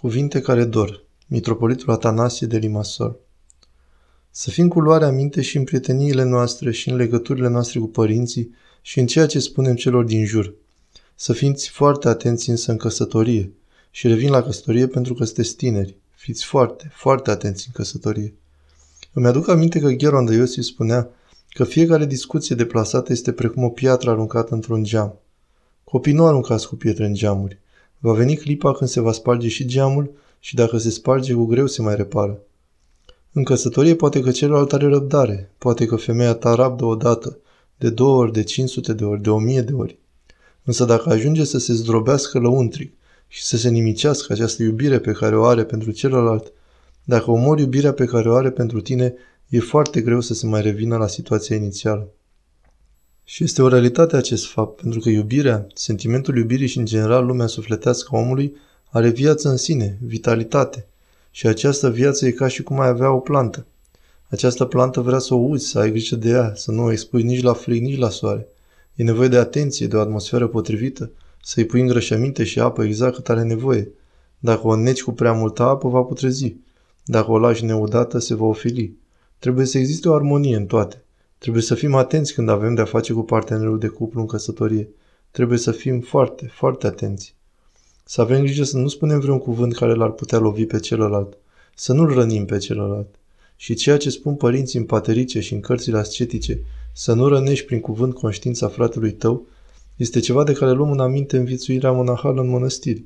Cuvinte care dor. Mitropolitul Atanasie de Limasol. Să fim cu luarea minte și în prieteniile noastre și în legăturile noastre cu părinții și în ceea ce spunem celor din jur. Să fiți foarte atenți însă în căsătorie. Și revin la căsătorie pentru că sunteți tineri. Fiți foarte, foarte atenți în căsătorie. Îmi aduc aminte că Gheron de Iosif spunea că fiecare discuție deplasată este precum o piatră aruncată într-un geam. Copii nu aruncați cu pietre în geamuri. Va veni clipa când se va sparge și geamul și dacă se sparge, cu greu se mai repară. În căsătorie poate că celălalt are răbdare, poate că femeia ta rabdă odată, de două ori, de 500 de ori, de o mie de ori. Însă dacă ajunge să se zdrobească lăuntric și să se nimicească această iubire pe care o are pentru celălalt, dacă omori iubirea pe care o are pentru tine, e foarte greu să se mai revină la situația inițială. Și este o realitate acest fapt, pentru că iubirea, sentimentul iubirii și în general lumea sufletească a omului are viață în sine, vitalitate. Și această viață e ca și cum ai avea o plantă. Această plantă vrea să o uzi, să ai grijă de ea, să nu o expui nici la frig, nici la soare. E nevoie de atenție, de o atmosferă potrivită, să-i pui îngrășăminte și apă exact cât are nevoie. Dacă o neci cu prea multă apă, va putrezi. Dacă o lași neudată, se va ofili. Trebuie să existe o armonie în toate. Trebuie să fim atenți când avem de-a face cu partenerul de cuplu în căsătorie. Trebuie să fim foarte, foarte atenți. Să avem grijă să nu spunem vreun cuvânt care l-ar putea lovi pe celălalt. Să nu-l rănim pe celălalt. Și ceea ce spun părinții în paterice și în cărțile ascetice, să nu rănești prin cuvânt conștiința fratelui tău, este ceva de care luăm în aminte în vițuirea monahală în mănăstiri.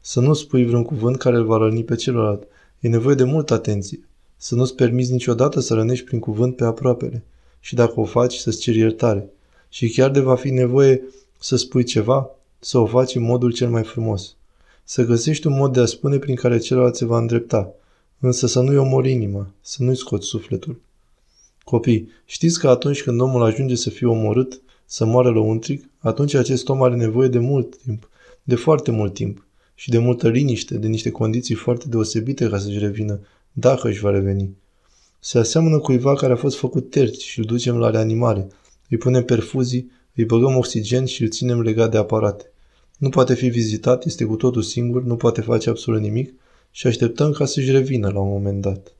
Să nu spui vreun cuvânt care îl va răni pe celălalt. E nevoie de multă atenție. Să nu-ți permiți niciodată să rănești prin cuvânt pe aproapele și dacă o faci, să-ți ceri iertare. Și chiar de va fi nevoie să spui ceva, să o faci în modul cel mai frumos. Să găsești un mod de a spune prin care celălalt se va îndrepta, însă să nu-i omori inima, să nu-i scoți sufletul. Copii, știți că atunci când omul ajunge să fie omorât, să moară lăuntric, atunci acest om are nevoie de mult timp, de foarte mult timp și de multă liniște, de niște condiții foarte deosebite ca să-și revină, dacă își va reveni. Se aseamănă cuiva care a fost făcut terci și îl ducem la reanimare. Îi punem perfuzii, îi băgăm oxigen și îl ținem legat de aparate. Nu poate fi vizitat, este cu totul singur, nu poate face absolut nimic și așteptăm ca să-și revină la un moment dat.